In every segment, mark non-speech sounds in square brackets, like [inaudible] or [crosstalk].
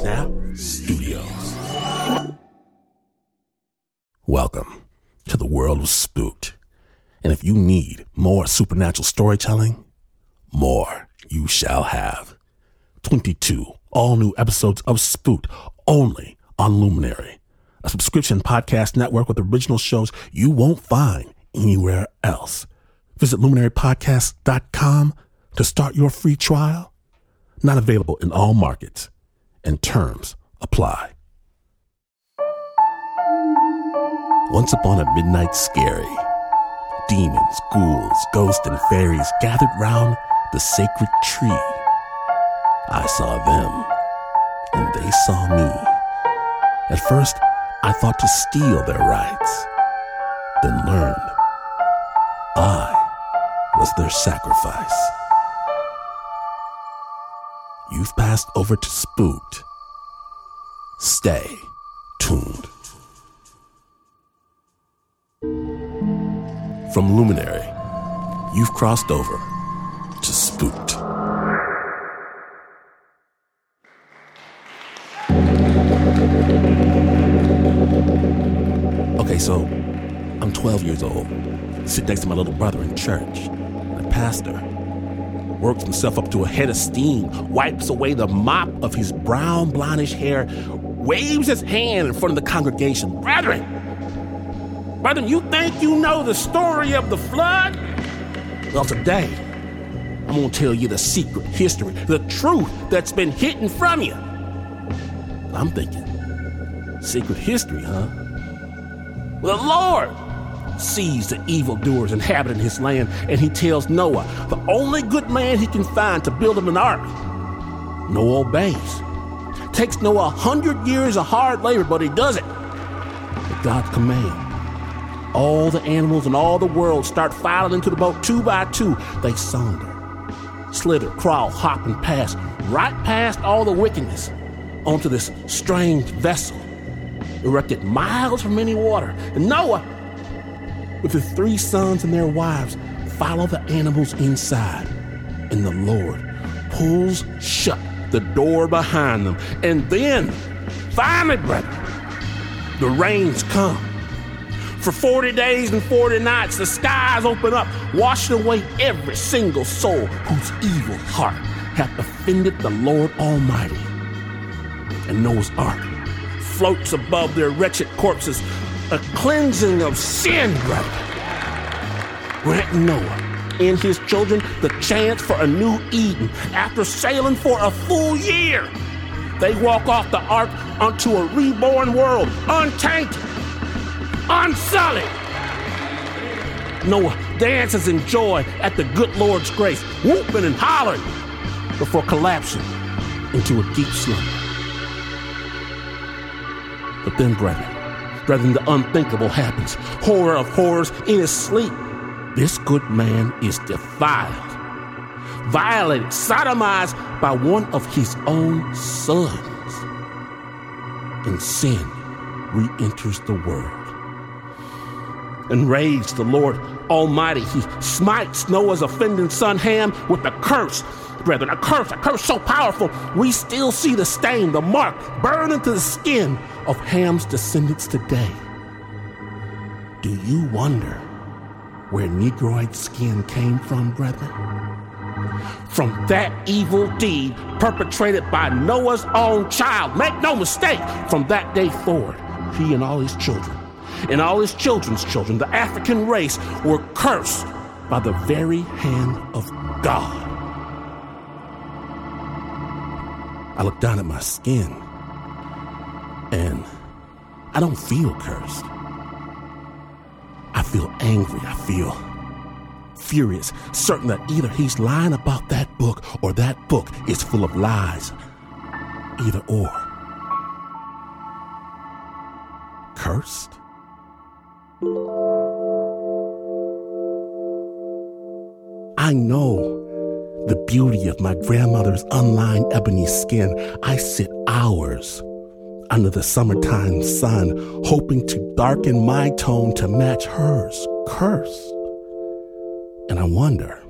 Snap Studios. Welcome to the world of Spooked. And if you need more supernatural storytelling, more you shall have. 22 all new episodes of Spooked only on Luminary, a subscription podcast network with original shows you won't find anywhere else. Visit luminarypodcast.com to start your free trial. Not available in all markets, and terms apply. Once upon a midnight scary, demons, ghouls, ghosts, and fairies gathered round the sacred tree. I saw them, and they saw me. At first, I thought to steal their rights, then learned I was their sacrifice. You've passed over to Spooked. Stay tuned. From Luminary, you've crossed over to Spooked. Okay, so I'm 12 years old. Sit next to my little brother in church. The pastor works himself up to a head of steam, wipes away the mop of his brown, blondish hair, waves his hand in front of the congregation. Brethren, brethren, you think you know the story of the flood? Well, today, I'm to tell you the secret history, the truth that's been hidden from you. I'm thinking, secret history, huh? Well, the Lord sees the evildoers inhabiting his land, and he tells Noah, the only good man he can find to build him an ark. Noah obeys. Takes Noah a hundred years of hard labor, but he does it at God's command. All the animals in all the world start filing into the boat two by two. They saunder, slither, crawl, hop, and pass right past all the wickedness onto this strange vessel erected miles from any water. And Noah, with his three sons and their wives, follow the animals inside. And the Lord pulls shut the door behind them. And then, finally, brethren, the rains come. For 40 days and 40 nights, the skies open up, washing away every single soul whose evil heart hath offended the Lord Almighty. And Noah's ark floats above their wretched corpses, a cleansing of sin, brother. Grant Noah and his children the chance for a new Eden after sailing for a full year. They walk off the ark onto a reborn world, untainted, unsullied. Noah dances in joy at the good Lord's grace, whooping and hollering before collapsing into a deep slumber. But then, brethren, brethren, the unthinkable happens. Horror of horrors in his sleep. This good man is defiled, violated, sodomized by one of his own sons. And sin re enters the world. and Enraged, the Lord Almighty, he smites Noah's offending son Ham with a curse. Brethren, a curse, a curse so powerful, we still see the stain, the mark, burn into the skin of Ham's descendants today. Do you wonder where Negroid skin came from, brethren? From that evil deed perpetrated by Noah's own child. Make no mistake, from that day forward, he and all his children, and all his children's children, the African race, were cursed by the very hand of God. I look down at my skin and I don't feel cursed. I feel angry. I feel furious, certain that either he's lying about that book or that book is full of lies. Either or. Cursed? I know the beauty of my grandmother's unlined ebony skin. I sit hours under the summertime sun, hoping to darken my tone to match hers, cursed. And I wonder,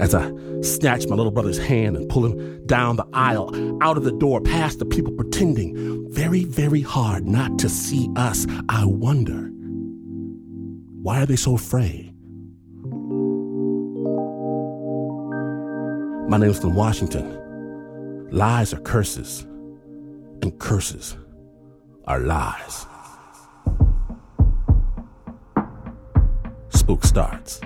As I snatch my little brother's hand and pull him down the aisle, out of the door, past the people pretending very, very hard not to see us, I wonder why are they so afraid? My name is Glenn Washington. Lies are curses, and curses are lies. Spook starts.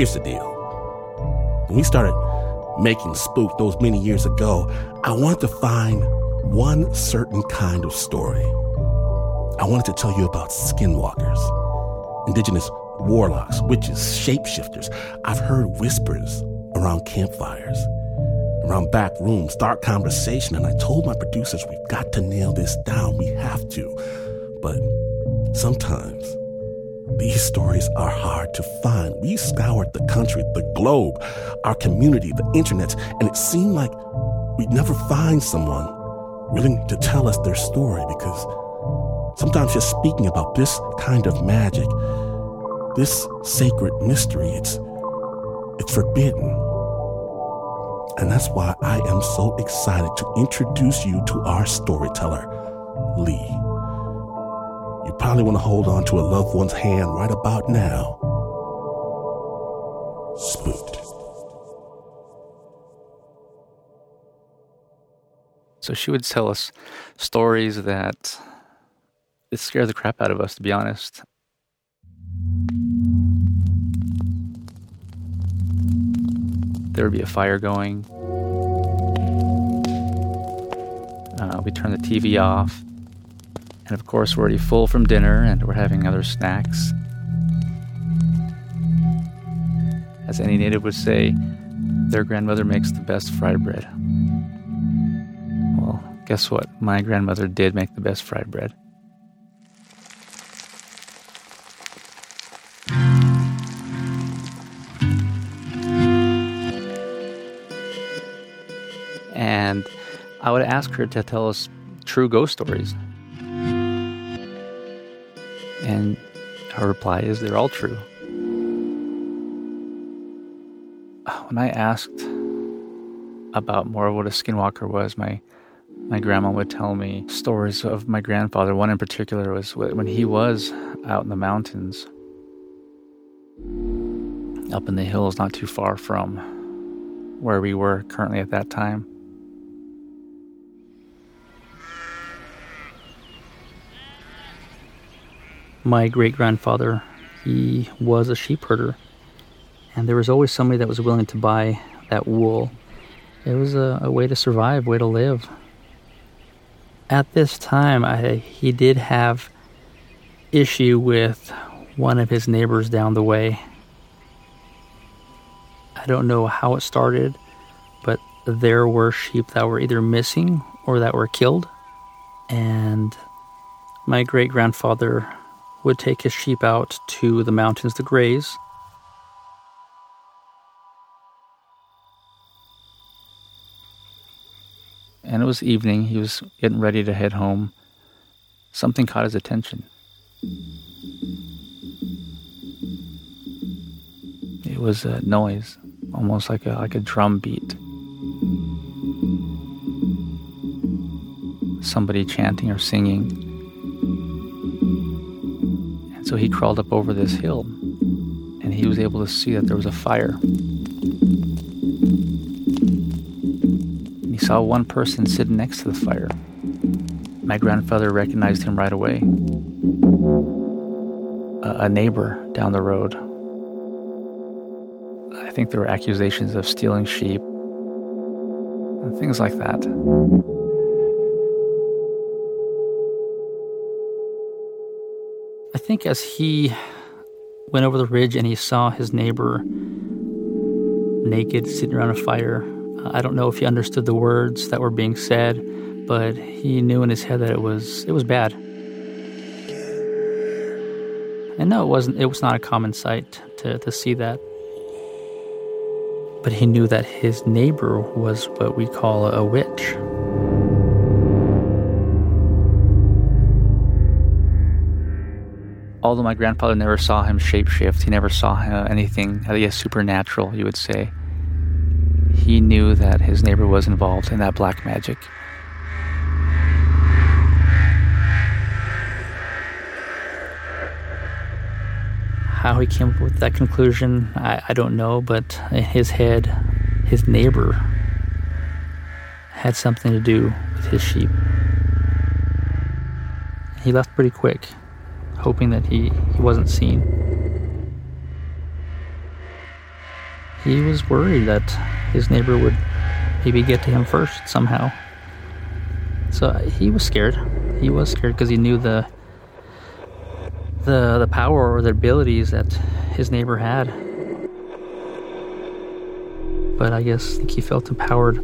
Here's the deal. When we started making Spook those many years ago, I wanted to find one certain kind of story. I wanted to tell you about skinwalkers, indigenous warlocks, witches, shapeshifters. I've heard whispers around campfires, around back rooms, dark conversation, and I told my producers, we've got to nail this down. We have to. But sometimes these stories are hard to find. We scoured the country, the globe, our community, the internet, and it seemed like we'd never find someone willing to tell us their story because sometimes just speaking about this kind of magic, this sacred mystery, it's it's forbidden. And that's why I am so excited to introduce you to our storyteller, Lee. Probably want to hold on to a loved one's hand right about now. Spooked. So she would tell us stories that it scared the crap out of us, to be honest. There would be a fire going. Uh, we turn the TV off. And of course, we're already full from dinner and we're having other snacks. As any native would say, their grandmother makes the best fried bread. Well, guess what? My grandmother did make the best fried bread. And I would ask her to tell us true ghost stories. And her reply is they're all true. When I asked about more of what a skinwalker was, my my grandma would tell me stories of my grandfather. One in particular was when he was out in the mountains, up in the hills, not too far from where we were currently at that time. My great grandfather, he was a sheep herder, and there was always somebody that was willing to buy that wool. It was a, a way to survive, way to live. At this time, I, he did have issue with one of his neighbors down the way. I don't know how it started, but there were sheep that were either missing or that were killed. And my great grandfather would take his sheep out to the mountains to graze. And it was evening. He was getting ready to head home. Something caught his attention. It was a noise, almost like a like a drum beat. Somebody chanting or singing. So he crawled up over this hill and he was able to see that there was a fire. And he saw one person sitting next to the fire. My grandfather recognized him right away. A, a neighbor down the road. I think there were accusations of stealing sheep and things like that. I think as he went over the ridge and he saw his neighbor naked, sitting around a fire. Uh, I don't know if he understood the words that were being said, but he knew in his head that it was it was bad. And no, it wasn't. It was not a common sight to, to see that. But he knew that his neighbor was what we call a witch. Although my grandfather never saw him shapeshift, he never saw uh, anything, I guess, supernatural, you would say. He knew that his neighbor was involved in that black magic. How he came up with that conclusion, I, I don't know, but in his head, his neighbor had something to do with his sheep. He left pretty quick, hoping that he, he wasn't seen. He was worried that his neighbor would maybe get to him first somehow. So he was scared. He was scared because he knew the the the power or the abilities that his neighbor had. But I guess I he felt empowered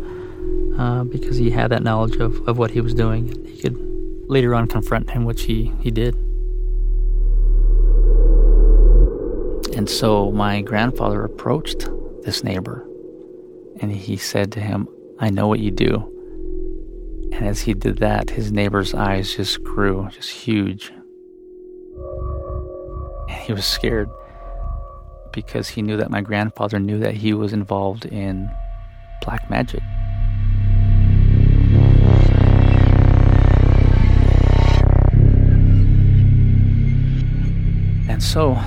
uh, because he had that knowledge of, of what he was doing. He could later on confront him, which he, he did. And so my grandfather approached this neighbor and he said to him, I know what you do. And as he did that, his neighbor's eyes just grew, just huge. And he was scared because he knew that my grandfather knew that he was involved in black magic. And so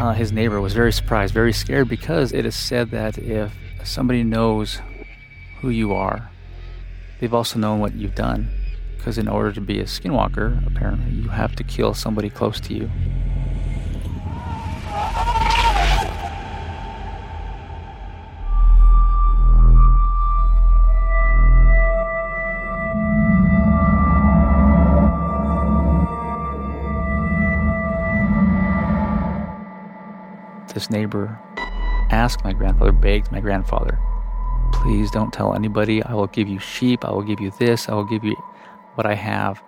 uh, his neighbor was very surprised, very scared because it is said that if somebody knows who you are, they've also known what you've done. Because in order to be a skinwalker, apparently, you have to kill somebody close to you. This neighbor asked my grandfather, begged my grandfather, please don't tell anybody. I will give you sheep. I will give you this. I will give you what I have.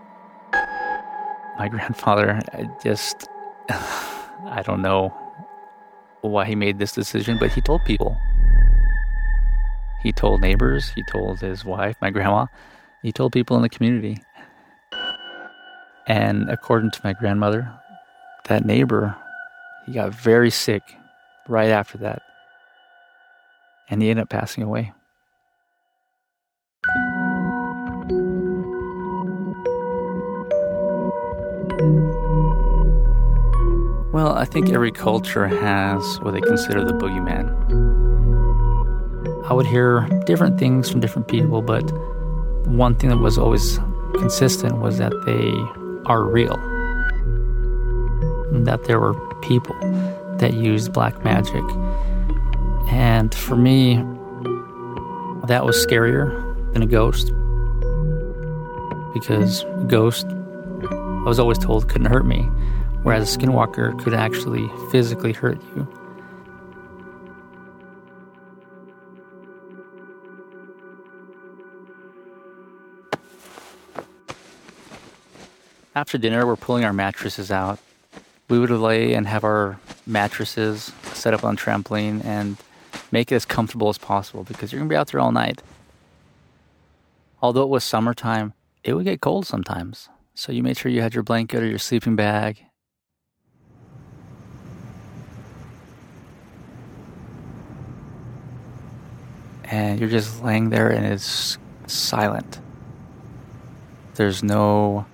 My [laughs] grandfather just, [sighs] I don't know why he made this decision, but he told people. He told neighbors, he told his wife, my grandma, he told people in the community. And according to my grandmother, that neighbor, he got very sick right after that and he ended up passing away. Well, I think every culture has what they consider the boogeyman. I would hear different things from different people, but one thing that was always consistent was that they are real. That there were people that use black magic and for me, that was scarier than a ghost. Because a ghost, I was always told, couldn't hurt me, whereas a skinwalker could actually physically hurt you. After dinner, we're pulling our mattresses out. We would lay and have our mattresses set up on trampoline and make it as comfortable as possible because you're going to be out there all night. Although it was summertime, it would get cold sometimes. So you made sure you had your blanket or your sleeping bag. And you're just laying there and it's silent. There's no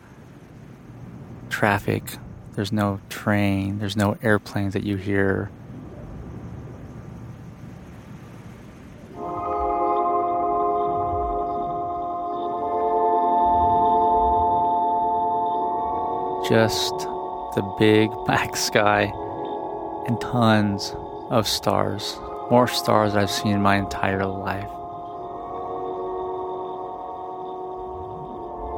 traffic, there's no train, there's no airplanes that you hear. just the big [laughs] black sky and tons of stars. More stars I've seen in my entire life.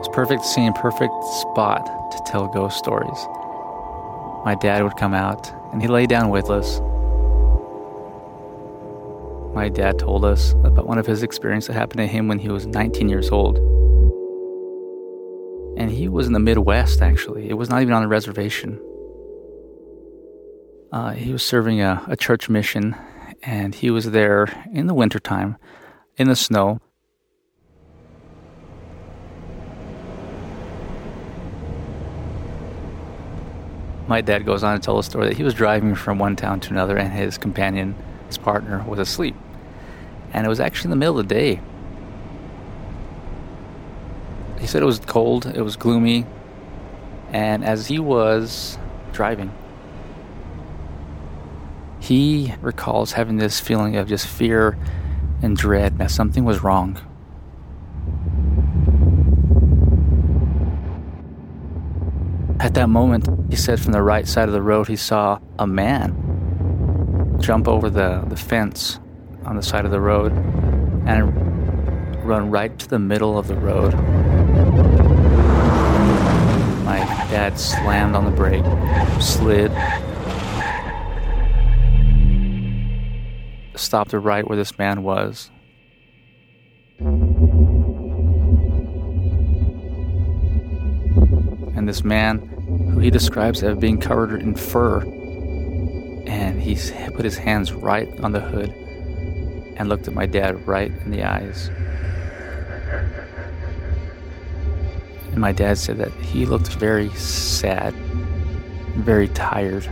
It's perfect scene, perfect spot to tell ghost stories. My dad would come out and he'd lay down with us. my dad told us about one of his experiences that happened to him when he was 19 years old. And he was in the Midwest, actually. It was not even on a reservation. Uh, he was serving a, a church mission, and he was there in the wintertime, in the snow. My dad goes on to tell a story that he was driving from one town to another, and his companion, his partner, was asleep and it was actually in the middle of the day. He said it was cold, it was gloomy, and as he was driving, he recalls having this feeling of just fear and dread that something was wrong. At that moment, he said from the right side of the road, he saw a man jump over the, the fence on the side of the road and run right to the middle of the road. My dad slammed on the brake, slid, stopped right where this man was. This man, who he describes as being covered in fur, and he put his hands right on the hood and looked at my dad right in the eyes. And my dad said that he looked very sad, very tired.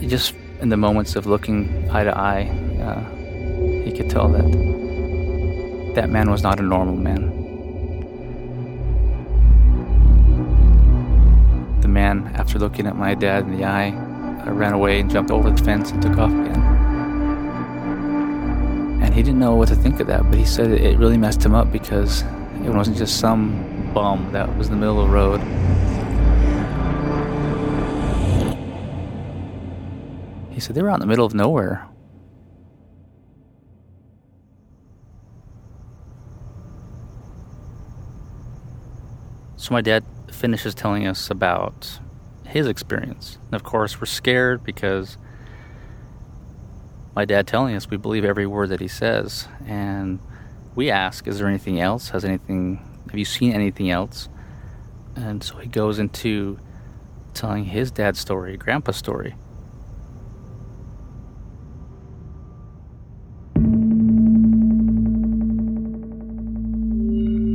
Just in the moments of looking eye to eye, uh, he could tell that that man was not a normal man. The man, after looking at my dad in the eye, uh, ran away and jumped over the fence and took off again And he didn't know what to think of that, but he said it really messed him up because it wasn't just some bum that was in the middle of the road. He said they were out in the middle of nowhere. So my dad finishes telling us about his experience. And of course, we're scared because my dad telling us we believe every word that he says. And we ask, is there anything else? Has anything, have you seen anything else? And so he goes into telling his dad's story, grandpa's story.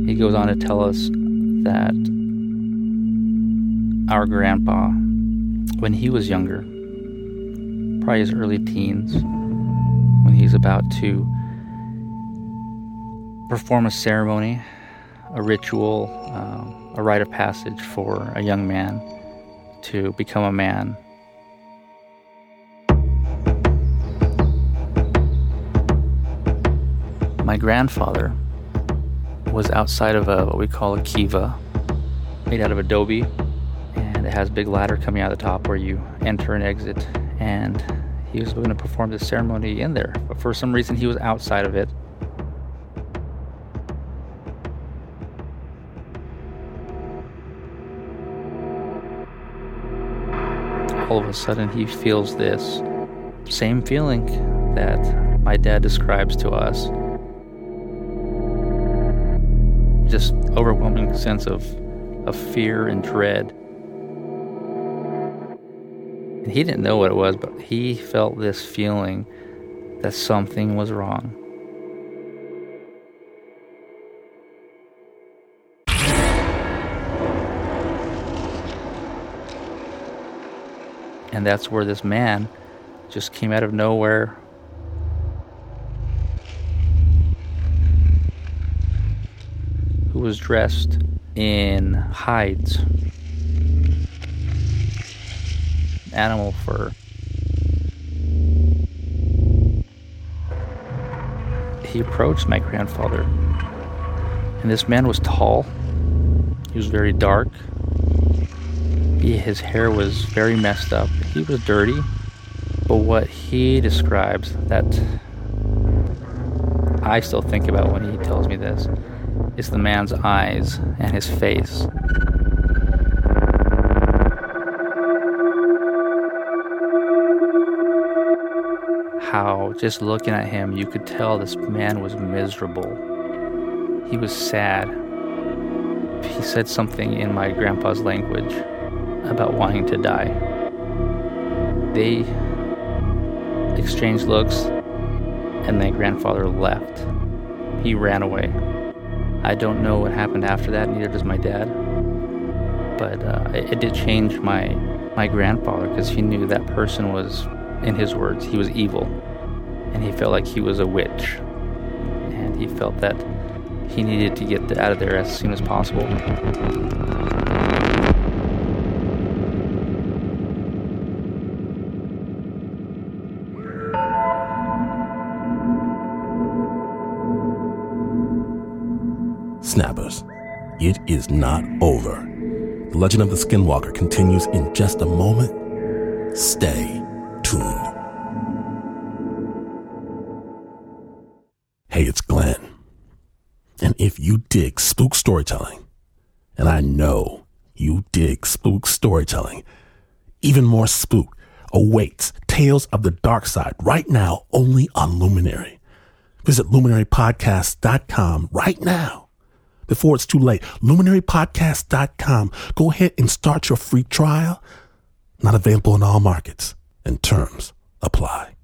He goes on to tell us that our grandpa, when he was younger, probably his early teens, when he's about to perform a ceremony, a ritual, um, a rite of passage for a young man to become a man. My grandfather was outside of a what we call a kiva, made out of adobe, and it has a big ladder coming out of the top where you enter and exit. And he was going to perform the ceremony in there, but for some reason he was outside of it. All of a sudden, he feels this same feeling that my dad describes to us. Overwhelming sense of, of fear and dread he didn't know what it was, but he felt this feeling that something was wrong. And that's where this man just came out of nowhere. Was dressed in hides animal fur. He approached my grandfather, and this man was tall. He was very dark. He, his hair was very messed up. He was dirty. But what he describes that I still think about when he tells me this is the man's eyes and his face. how just looking at him, you could tell this man was miserable. He was sad. He said something in my grandpa's language about wanting to die. They exchanged looks, and then grandfather left. He ran away. I don't know what happened after that, neither does my dad. But uh, it, it did change my, my grandfather because he knew that person was, in his words, he was evil. And he felt like he was a witch. And he felt that he needed to get out of there as soon as possible. Snappers, it is not over. The legend of the Skinwalker continues in just a moment. Stay tuned. Hey, it's Glenn. And if you dig spook storytelling, and I know you dig spook storytelling, even more spook awaits Tales of the Dark Side right now only on Luminary. Visit luminarypodcast.com right now before it's too late. LuminaryPodcast.com. Go ahead and start your free trial. Not available in all markets, and terms apply.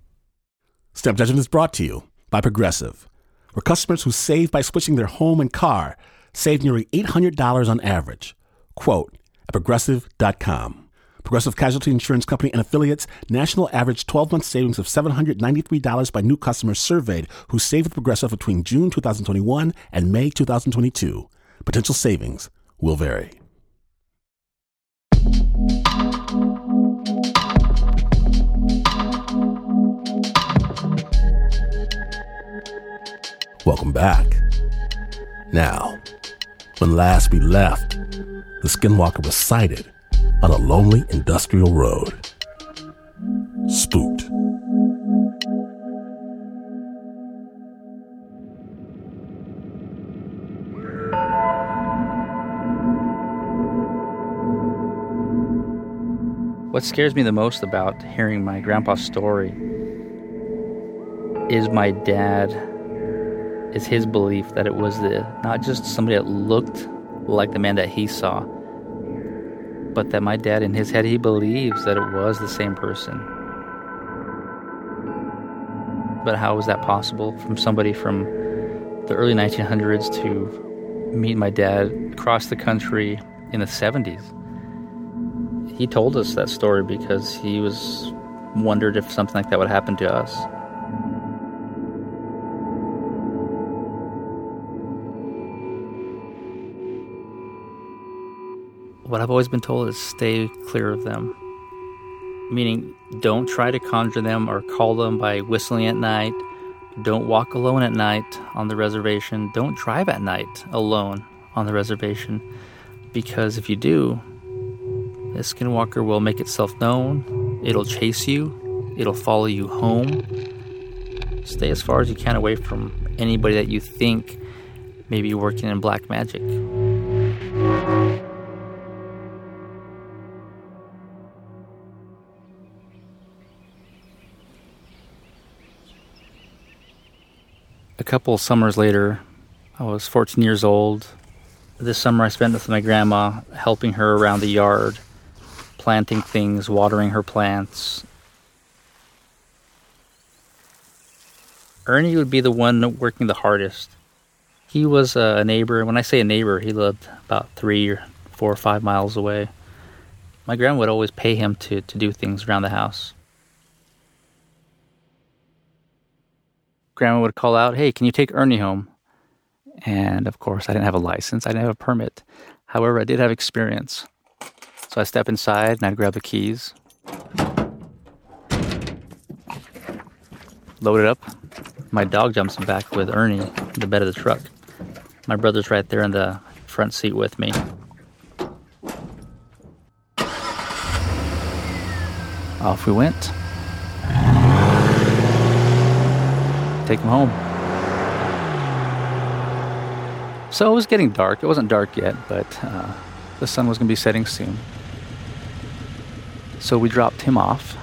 Snap Judgment is brought to you by Progressive, where customers who save by switching their home and car save nearly $800 on average. Quote at progressive.com. Progressive Casualty Insurance Company and affiliates national average 12 month savings of $793 by new customers surveyed who saved with Progressive between June 2021 and May 2022. Potential savings will vary. Welcome back. Now, when last we left, the skinwalker was sighted on a lonely industrial road. Spooked. What scares me the most about hearing my grandpa's story is my dad is his belief that it was the not just somebody that looked like the man that he saw, but that my dad in his head he believes that it was the same person. But how was that possible from somebody from the early 1900s to meet my dad across the country in the 70s? He told us that story because he was wondered if something like that would happen to us. What I've always been told is stay clear of them. Meaning, don't try to conjure them or call them by whistling at night. Don't walk alone at night on the reservation. Don't drive at night alone on the reservation. Because if you do, the skinwalker will make itself known. It'll chase you. It'll follow you home. Stay as far as you can away from anybody that you think may be working in black magic. Couple summers later, I was 14 years old. This summer I spent with my grandma, helping her around the yard, planting things, watering her plants. Ernie would be the one working the hardest. He was a neighbor. When I say a neighbor, he lived about three or four or five miles away. My grandma would always pay him to, to do things around the house. Grandma would call out, Hey, can you take Ernie home? And of course, I didn't have a license, I didn't have a permit. However, I did have experience. So I step inside and I'd grab the keys, load it up. My dog jumps back with Ernie in the bed of the truck. My brother's right there in the front seat with me. Off we went. take him home. So it was getting dark. It wasn't dark yet, but uh, the sun was going to be setting soon. So we dropped him off.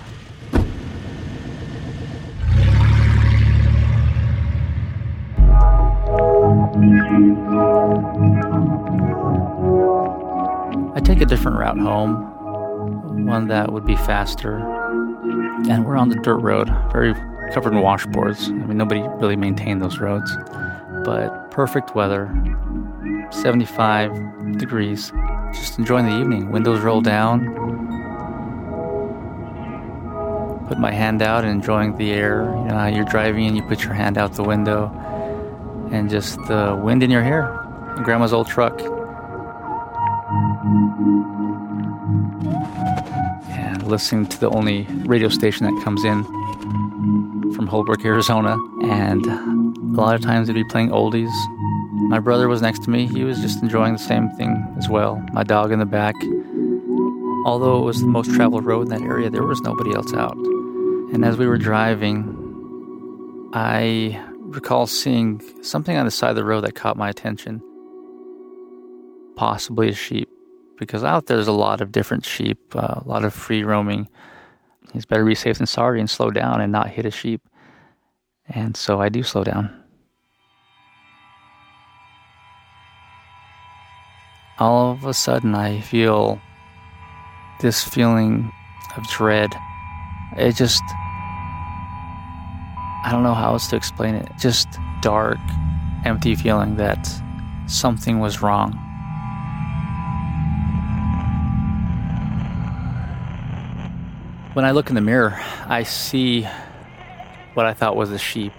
I take a different route home, one that would be faster. And we're on the dirt road, very covered in washboards. I mean, nobody really maintained those roads, but perfect weather, 75 degrees. Just enjoying the evening. Windows roll down. Put my hand out and enjoying the air. You know, you're driving and you put your hand out the window and just the wind in your hair. Grandma's old truck. And listening to the only radio station that comes in Holbrook, Arizona. And a lot of times they'd be playing oldies. My brother was next to me. He was just enjoying the same thing as well. My dog in the back. Although it was the most traveled road in that area, there was nobody else out. And as we were driving, I recall seeing something on the side of the road that caught my attention. Possibly a sheep, because out there's a lot of different sheep, uh, a lot of free roaming. It's better be safe than sorry and slow down and not hit a sheep. And so I do slow down. All of a sudden, I feel this feeling of dread. It just, I don't know how else to explain it. Just dark, empty feeling that something was wrong. When I look in the mirror, I see what I thought was a sheep.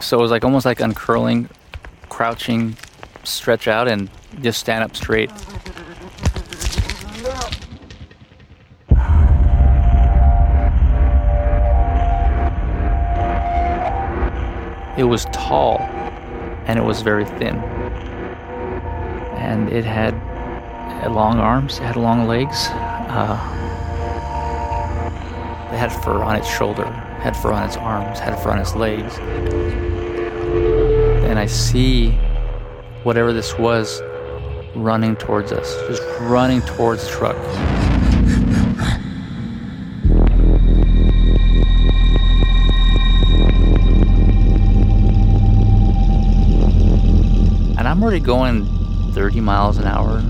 So it was like almost like uncurling, crouching, stretch out, and just stand up straight. It was tall and it was very thin. And it had, had long arms, it had long legs. Uh, it had fur on its shoulder, had fur on its arms, had fur on its legs. And I see whatever this was running towards us, just running towards the truck. And I'm already going 30 miles an hour.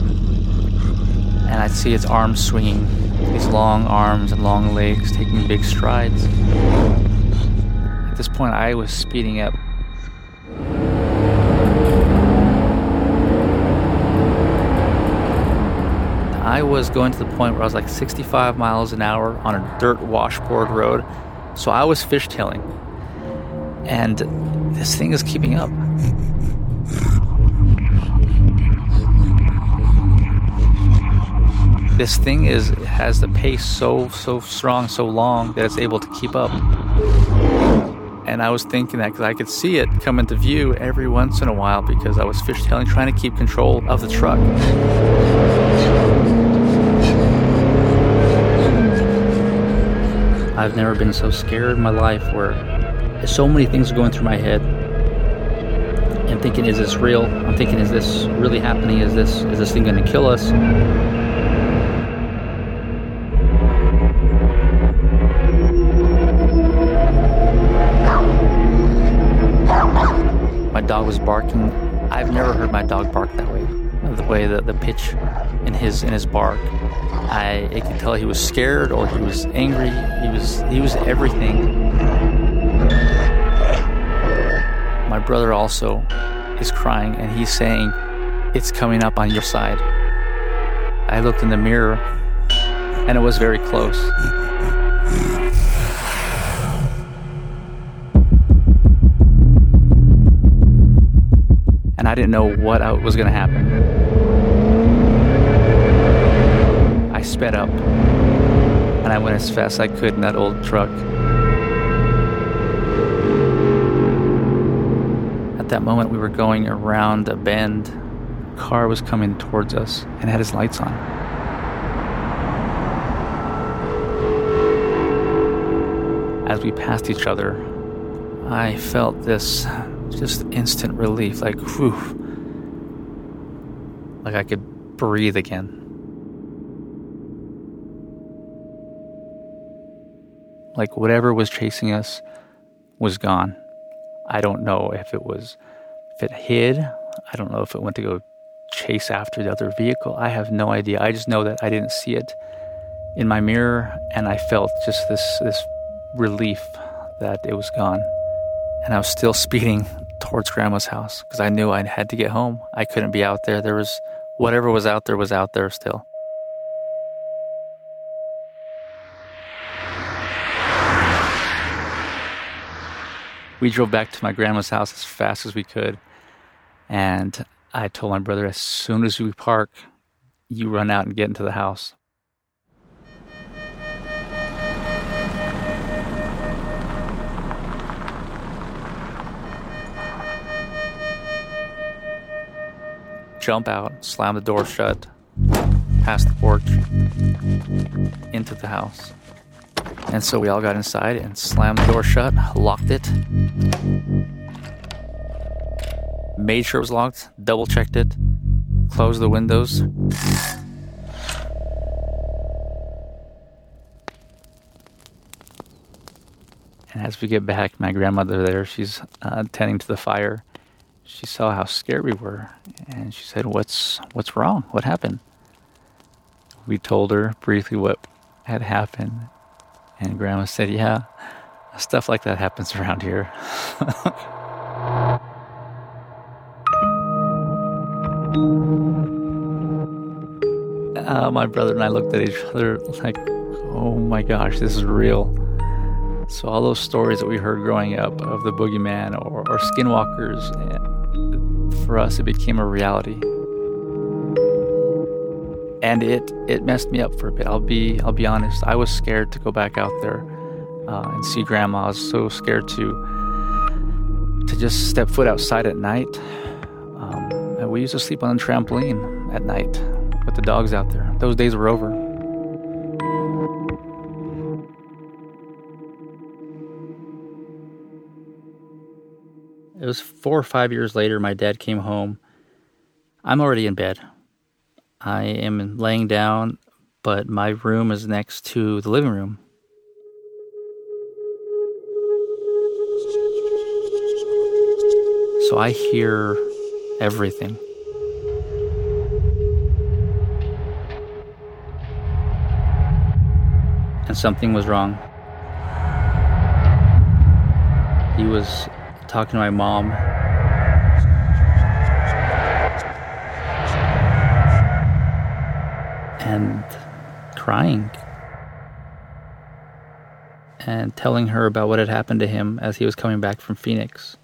And I'd see its arms swinging, these long arms and long legs taking big strides. At this point, I was speeding up. I was going to the point where I was like 65 miles an hour on a dirt washboard road. So I was fishtailing. And this thing is keeping up. This thing is has the pace so so strong, so long that it's able to keep up. And I was thinking that because I could see it come into view every once in a while because I was fishtailing, trying to keep control of the truck. I've never been so scared in my life where so many things are going through my head. I'm thinking, is this real? I'm thinking, is this really happening? Is this is this thing going to kill us? Never heard my dog bark that way. The way that the pitch in his in his bark. I, I could tell he was scared or he was angry. He was he was everything. My brother also is crying and he's saying, "It's coming up on your side." I looked in the mirror and it was very close. I didn't know what was going to happen. I sped up and I went as fast as I could in that old truck. At that moment, we were going around a bend. A car was coming towards us and had his lights on. As we passed each other, I felt this just instant relief like, whew, like I could breathe again. Like whatever was chasing us was gone. I don't know if it was if it hid. I don't know if it went to go chase after the other vehicle. I have no idea. I just know that I didn't see it in my mirror and I felt just this this relief that it was gone. And I was still [laughs] speeding towards grandma's house because I knew I had to get home. I couldn't be out there. There was whatever was out there was out there still. We drove back to my grandma's house as fast as we could. And I told my brother, as soon as we park, you run out and get into the house. Jump out, slam the door shut, past the porch, into the house. And so we all got inside and slammed the door shut, locked it, made sure it was locked, double checked it, closed the windows. And as we get back, my grandmother there, she's uh, tending to the fire. She saw how scared we were, and she said, "What's what's wrong? What happened?" We told her briefly what had happened, and Grandma said, "Yeah, stuff like that happens [laughs] around here." [laughs] uh, my brother and I looked at each other like, oh my gosh, this is real. So, all those stories that we heard growing up of the boogeyman or, or skinwalkers, eh, for us, it became a reality. And it, it messed me up for a bit. I'll be I'll be honest. I was scared to go back out there uh, and see grandma. I was so scared to to just step foot outside at night. Um, and we used to sleep on the trampoline at night with the dogs out there. Those days were over. It was four or five years later, my dad came home. I'm already in bed. I am laying down, but my room is next to the living room. So I hear everything. And something was wrong. He was talking to my mom. And crying. And telling her about what had happened to him as he was coming back from Phoenix.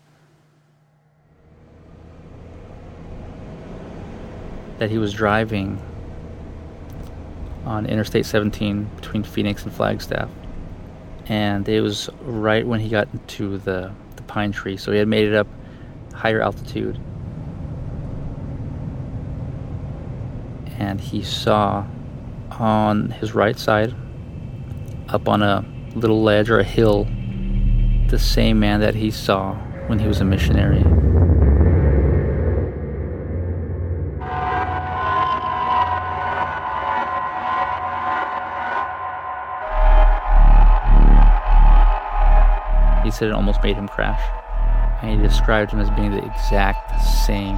that he was driving on Interstate 17 between Phoenix and Flagstaff. And it was right when he got into the, pine tree. So he had made it up higher altitude. And he saw on his right side, up on a little ledge or a hill, the same man that he saw when he was a missionary. It almost made him crash. And he described him as being the exact same.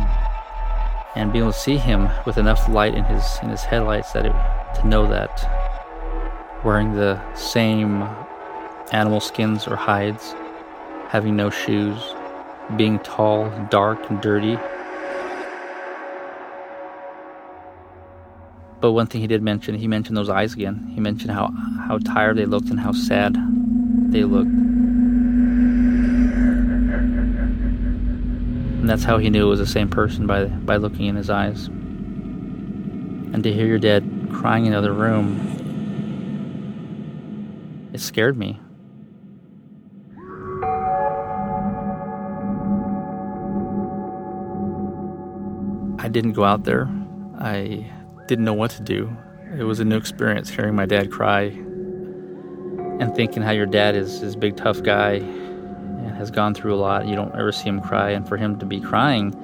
And being able to see him with enough light in his in his headlights that it, to know that wearing the same animal skins or hides, having no shoes, being tall, dark, and dirty. But one thing he did mention, he mentioned those eyes again. He mentioned how, how tired they looked and how sad they looked. And that's how he knew it was the same person by by looking in his eyes. And to hear your dad crying in another room, it scared me. I didn't go out there. I didn't know what to do. It was a new experience hearing my dad cry and thinking how your dad is this big tough guy has gone through a lot. You don't ever see him cry, and for him to be crying,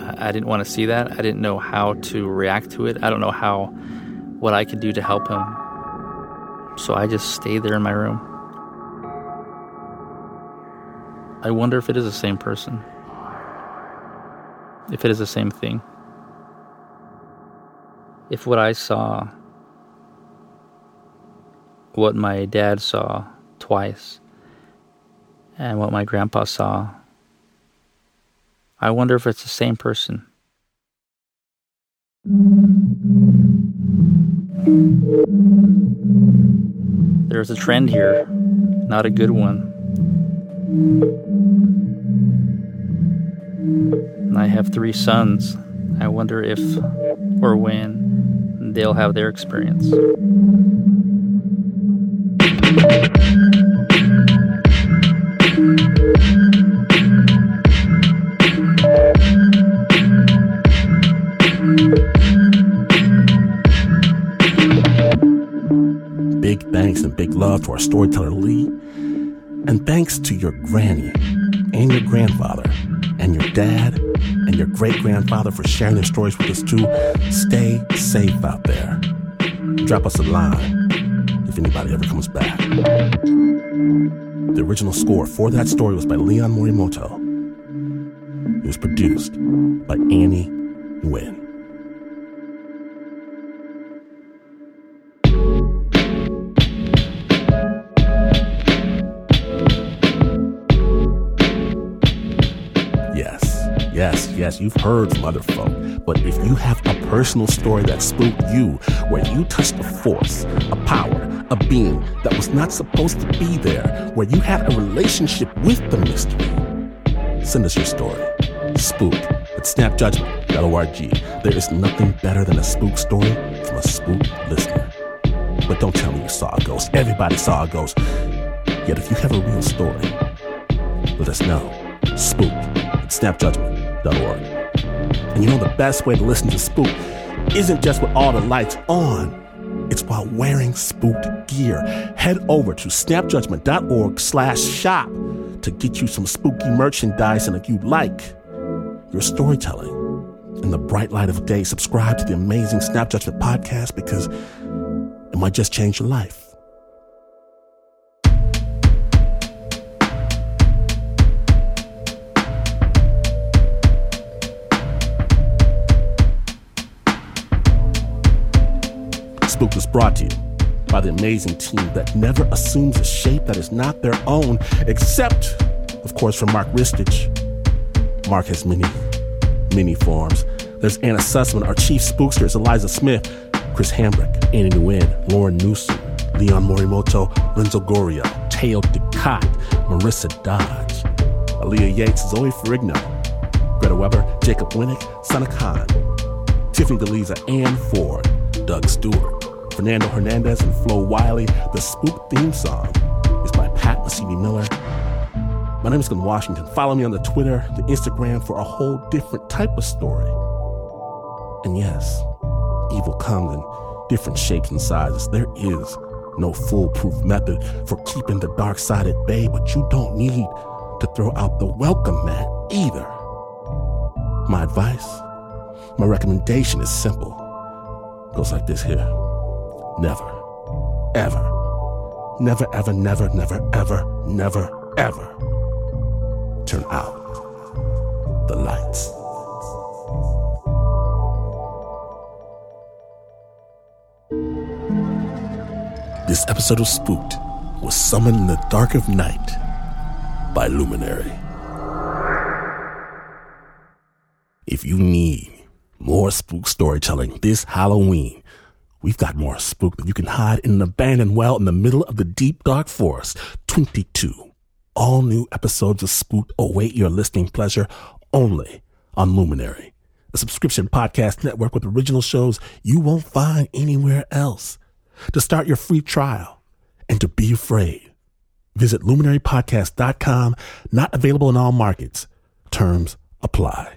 I, didn't want to see that. I didn't know how to react to it. I don't know how what I could do to help him. So I just stayed there in my room. I wonder if it is the same person. If it is the same thing. If what I saw, what my dad saw twice, and what my grandpa saw, I wonder if it's the same person. There's a trend here, not a good one. I have three sons. I wonder if or when they'll have their experience. Big thanks and big love to our storyteller Lee. And thanks to your granny and your grandfather and your dad and your great grandfather for sharing their stories with us too. Stay safe out there. Drop us a line if anybody ever comes back. The original score for that story was by Leon Morimoto. It was produced by Annie Nguyen. Yes, you've heard from other folk. But if you have a personal story that spooked you, where you touched a force, a power, a being that was not supposed to be there, where you had a relationship with the mystery, send us your story. Spook at snapjudgment.org. There is nothing better than a spook story from a spook listener. But don't tell me you saw a ghost. Everybody saw a ghost. Yet if you have a real story, let us know. Spook at snapjudgment.org. And you know the best way to listen to Spook isn't just with all the lights on. It's while wearing spooked gear. Head over to snapjudgment.org slash shop to get you some spooky merchandise. And if you like your storytelling in the bright light of day, subscribe to the amazing Snap Judgment podcast because it might just change your life. Spook was brought to you by the amazing team that never assumes a shape that is not their own, except, of course, for Mark Ristich. Mark has many, many forms. There's Anna Sussman, our chief spookster is Eliza Smith, Chris Hambrick, Annie Nguyen, Lauren Newsom, Leon Morimoto, Renzo Gorio, Teo Ducat, Marissa Dodge, Aaliyah Yates, Zoe Ferrigno, Greta Weber, Jacob Winnick, Sana Khan, Tiffany DeLiza, Ann Ford, Doug Stewart, Fernando Hernandez, and Flo Wiley. The Spook theme song is by Pat Mesiti Miller. My name is Glynn Washington. Follow me on the Twitter, the Instagram for a whole different type of story. And yes, evil comes in different shapes and sizes. There is no foolproof method for keeping the dark side at bay, but you don't need to throw out the welcome mat either. My advice, my recommendation is simple. It goes like this here. Never, ever, never, ever, never, never, ever, never, ever turn out the lights. This episode of Spooked was summoned in the dark of night by Luminary. If you need more spook storytelling this Halloween, we've got more spook that you can hide in an abandoned well in the middle of the deep dark forest. 22 all new episodes of Spook await your listening pleasure only on Luminary, a subscription podcast network with original shows you won't find anywhere else. To start your free trial and to be afraid, visit luminarypodcast.com, not available in all markets. Terms apply.